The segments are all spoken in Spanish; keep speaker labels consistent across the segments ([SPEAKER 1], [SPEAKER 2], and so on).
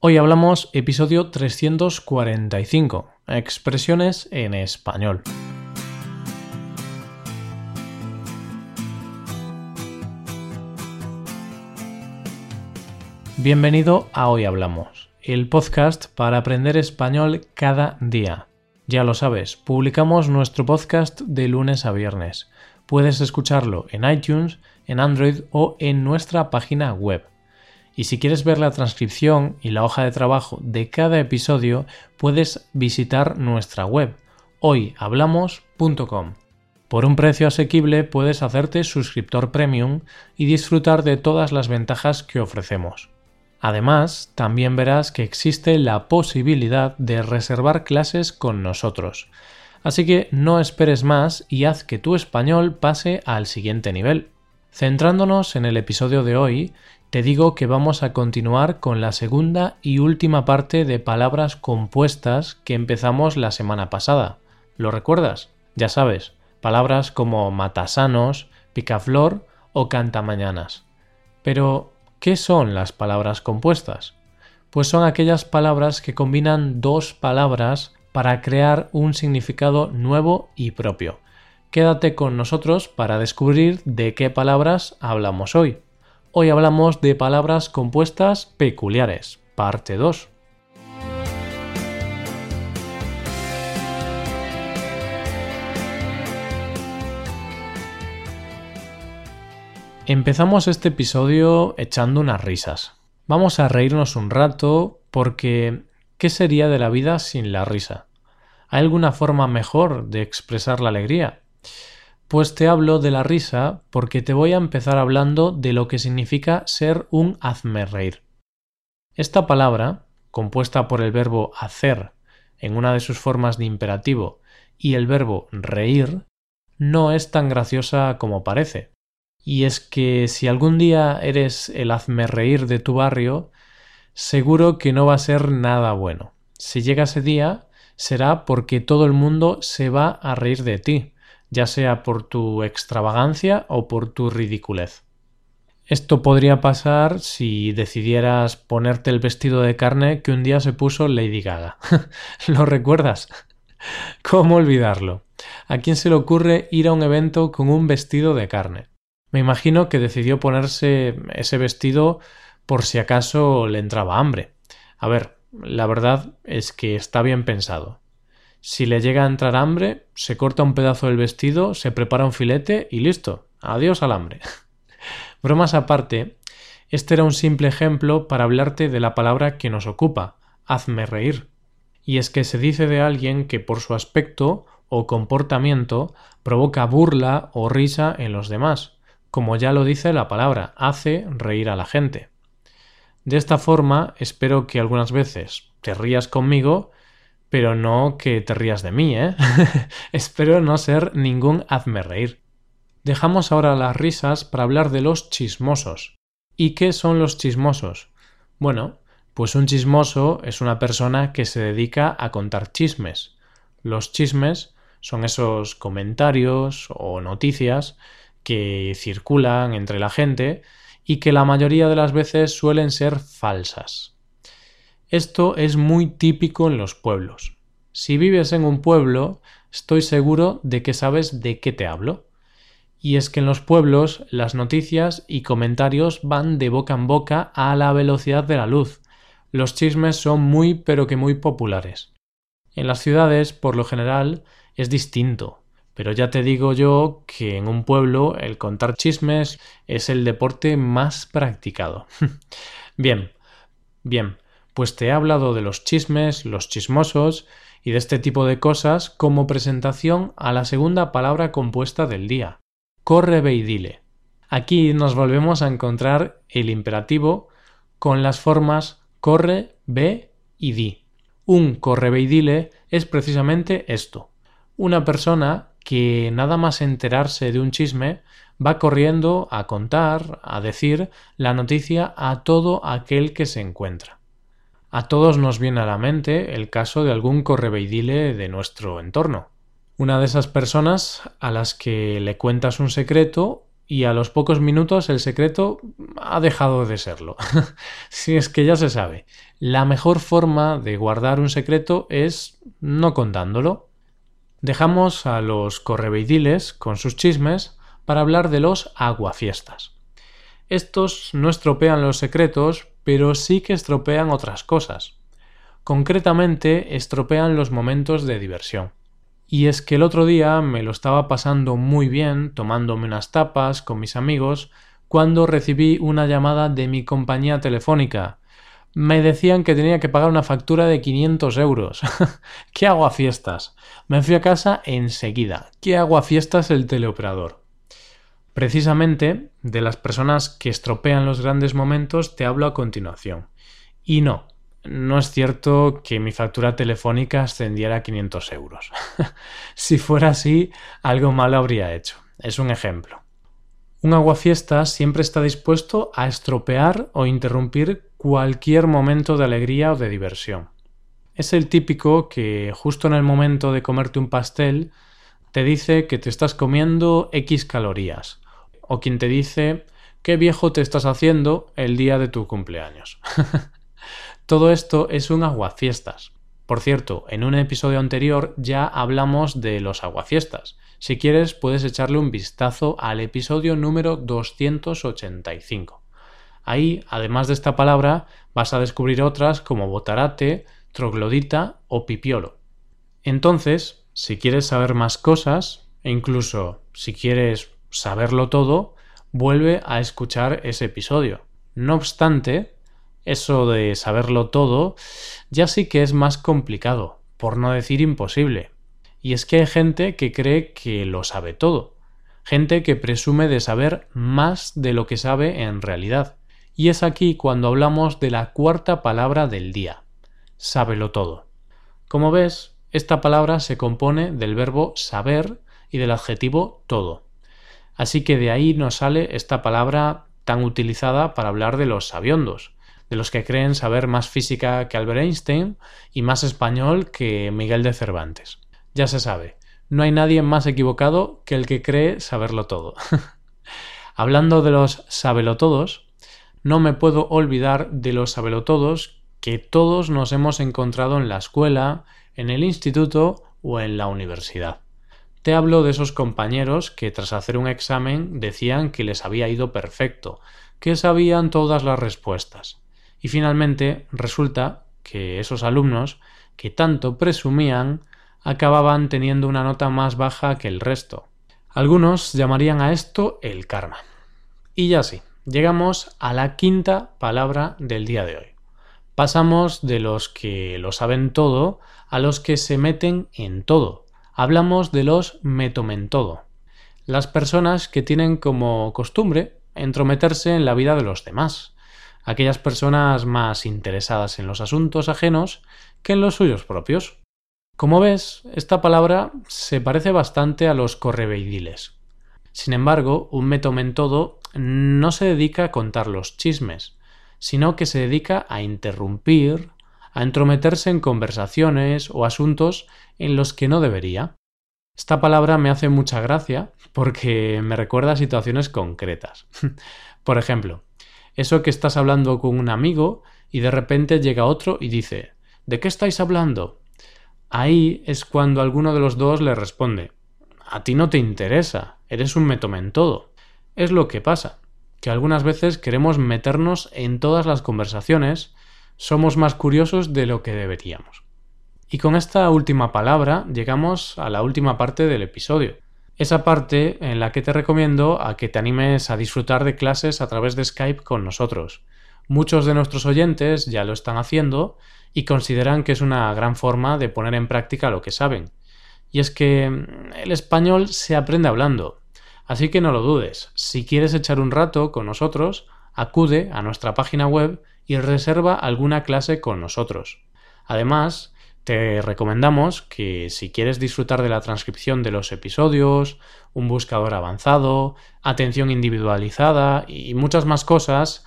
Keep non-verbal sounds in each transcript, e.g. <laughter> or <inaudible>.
[SPEAKER 1] Hoy hablamos episodio 345, expresiones en español. Bienvenido a Hoy Hablamos, el podcast para aprender español cada día. Ya lo sabes, publicamos nuestro podcast de lunes a viernes. Puedes escucharlo en iTunes, en Android o en nuestra página web. Y si quieres ver la transcripción y la hoja de trabajo de cada episodio, puedes visitar nuestra web hoyhablamos.com. Por un precio asequible puedes hacerte suscriptor premium y disfrutar de todas las ventajas que ofrecemos. Además, también verás que existe la posibilidad de reservar clases con nosotros. Así que no esperes más y haz que tu español pase al siguiente nivel. Centrándonos en el episodio de hoy, te digo que vamos a continuar con la segunda y última parte de palabras compuestas que empezamos la semana pasada. ¿Lo recuerdas? Ya sabes, palabras como matasanos, picaflor o cantamañanas. Pero, ¿Qué son las palabras compuestas? Pues son aquellas palabras que combinan dos palabras para crear un significado nuevo y propio. Quédate con nosotros para descubrir de qué palabras hablamos hoy. Hoy hablamos de palabras compuestas peculiares, parte 2. Empezamos este episodio echando unas risas. Vamos a reírnos un rato porque ¿qué sería de la vida sin la risa? ¿Hay alguna forma mejor de expresar la alegría? Pues te hablo de la risa porque te voy a empezar hablando de lo que significa ser un hazme reír. Esta palabra, compuesta por el verbo hacer en una de sus formas de imperativo y el verbo reír, no es tan graciosa como parece. Y es que si algún día eres el hazme reír de tu barrio, seguro que no va a ser nada bueno. Si llega ese día, será porque todo el mundo se va a reír de ti, ya sea por tu extravagancia o por tu ridiculez. Esto podría pasar si decidieras ponerte el vestido de carne que un día se puso Lady Gaga. <laughs> ¿Lo recuerdas? ¿Cómo olvidarlo? ¿A quién se le ocurre ir a un evento con un vestido de carne? Me imagino que decidió ponerse ese vestido por si acaso le entraba hambre. A ver, la verdad es que está bien pensado. Si le llega a entrar hambre, se corta un pedazo del vestido, se prepara un filete y listo. Adiós al hambre. <laughs> Bromas aparte, este era un simple ejemplo para hablarte de la palabra que nos ocupa, hazme reír. Y es que se dice de alguien que por su aspecto o comportamiento provoca burla o risa en los demás como ya lo dice la palabra, hace reír a la gente. De esta forma, espero que algunas veces te rías conmigo, pero no que te rías de mí, ¿eh? <laughs> espero no ser ningún hazme reír. Dejamos ahora las risas para hablar de los chismosos. ¿Y qué son los chismosos? Bueno, pues un chismoso es una persona que se dedica a contar chismes. Los chismes son esos comentarios o noticias que circulan entre la gente y que la mayoría de las veces suelen ser falsas. Esto es muy típico en los pueblos. Si vives en un pueblo, estoy seguro de que sabes de qué te hablo. Y es que en los pueblos las noticias y comentarios van de boca en boca a la velocidad de la luz. Los chismes son muy pero que muy populares. En las ciudades, por lo general, es distinto. Pero ya te digo yo que en un pueblo el contar chismes es el deporte más practicado. <laughs> bien, bien, pues te he hablado de los chismes, los chismosos y de este tipo de cosas como presentación a la segunda palabra compuesta del día. Corre, ve y dile. Aquí nos volvemos a encontrar el imperativo con las formas corre, ve y di. Un corre, ve y dile es precisamente esto. Una persona que nada más enterarse de un chisme va corriendo a contar, a decir la noticia a todo aquel que se encuentra. A todos nos viene a la mente el caso de algún correveidile de nuestro entorno. Una de esas personas a las que le cuentas un secreto y a los pocos minutos el secreto ha dejado de serlo. <laughs> si es que ya se sabe, la mejor forma de guardar un secreto es no contándolo. Dejamos a los correveidiles con sus chismes para hablar de los aguafiestas. Estos no estropean los secretos, pero sí que estropean otras cosas. Concretamente, estropean los momentos de diversión. Y es que el otro día me lo estaba pasando muy bien tomándome unas tapas con mis amigos cuando recibí una llamada de mi compañía telefónica. Me decían que tenía que pagar una factura de 500 euros. <laughs> ¿Qué hago a fiestas? Me fui a casa enseguida. ¿Qué hago a fiestas el teleoperador? Precisamente de las personas que estropean los grandes momentos te hablo a continuación. Y no, no es cierto que mi factura telefónica ascendiera a 500 euros. <laughs> si fuera así, algo malo habría hecho. Es un ejemplo. Un aguafiestas siempre está dispuesto a estropear o interrumpir cualquier momento de alegría o de diversión. Es el típico que justo en el momento de comerte un pastel te dice que te estás comiendo X calorías. O quien te dice qué viejo te estás haciendo el día de tu cumpleaños. <laughs> Todo esto es un aguafiestas. Por cierto, en un episodio anterior ya hablamos de los aguafiestas. Si quieres, puedes echarle un vistazo al episodio número 285. Ahí, además de esta palabra, vas a descubrir otras como botarate, troglodita o pipiolo. Entonces, si quieres saber más cosas, e incluso si quieres saberlo todo, vuelve a escuchar ese episodio. No obstante, eso de saberlo todo ya sí que es más complicado, por no decir imposible. Y es que hay gente que cree que lo sabe todo, gente que presume de saber más de lo que sabe en realidad. Y es aquí cuando hablamos de la cuarta palabra del día, sábelo todo. Como ves, esta palabra se compone del verbo saber y del adjetivo todo. Así que de ahí nos sale esta palabra tan utilizada para hablar de los sabiondos, de los que creen saber más física que Albert Einstein y más español que Miguel de Cervantes. Ya se sabe, no hay nadie más equivocado que el que cree saberlo todo. <laughs> Hablando de los sabelotodos, no me puedo olvidar de los sabelotodos que todos nos hemos encontrado en la escuela, en el instituto o en la universidad. Te hablo de esos compañeros que tras hacer un examen decían que les había ido perfecto, que sabían todas las respuestas. Y finalmente resulta que esos alumnos que tanto presumían acababan teniendo una nota más baja que el resto. Algunos llamarían a esto el karma. Y ya sí, llegamos a la quinta palabra del día de hoy. Pasamos de los que lo saben todo a los que se meten en todo. Hablamos de los metomen todo. Las personas que tienen como costumbre entrometerse en la vida de los demás, aquellas personas más interesadas en los asuntos ajenos que en los suyos propios. Como ves, esta palabra se parece bastante a los correveidiles. Sin embargo, un metomentodo no se dedica a contar los chismes, sino que se dedica a interrumpir, a entrometerse en conversaciones o asuntos en los que no debería. Esta palabra me hace mucha gracia porque me recuerda a situaciones concretas. <laughs> Por ejemplo, eso que estás hablando con un amigo y de repente llega otro y dice ¿De qué estáis hablando? Ahí es cuando alguno de los dos le responde A ti no te interesa, eres un en todo. Es lo que pasa, que algunas veces queremos meternos en todas las conversaciones, somos más curiosos de lo que deberíamos. Y con esta última palabra llegamos a la última parte del episodio esa parte en la que te recomiendo a que te animes a disfrutar de clases a través de Skype con nosotros. Muchos de nuestros oyentes ya lo están haciendo y consideran que es una gran forma de poner en práctica lo que saben. Y es que mm, el español se aprende hablando. Así que no lo dudes. Si quieres echar un rato con nosotros, acude a nuestra página web y reserva alguna clase con nosotros. Además, te recomendamos que si quieres disfrutar de la transcripción de los episodios, un buscador avanzado, atención individualizada y muchas más cosas,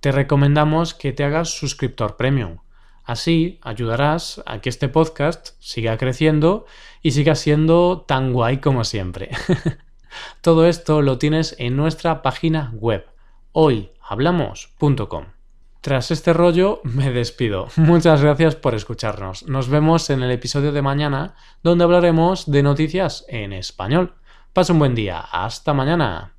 [SPEAKER 1] te recomendamos que te hagas suscriptor premium. Así ayudarás a que este podcast siga creciendo y siga siendo tan guay como siempre. <laughs> Todo esto lo tienes en nuestra página web hoyhablamos.com. Tras este rollo me despido. Muchas gracias por escucharnos. Nos vemos en el episodio de mañana donde hablaremos de noticias en español. Pasa un buen día. Hasta mañana.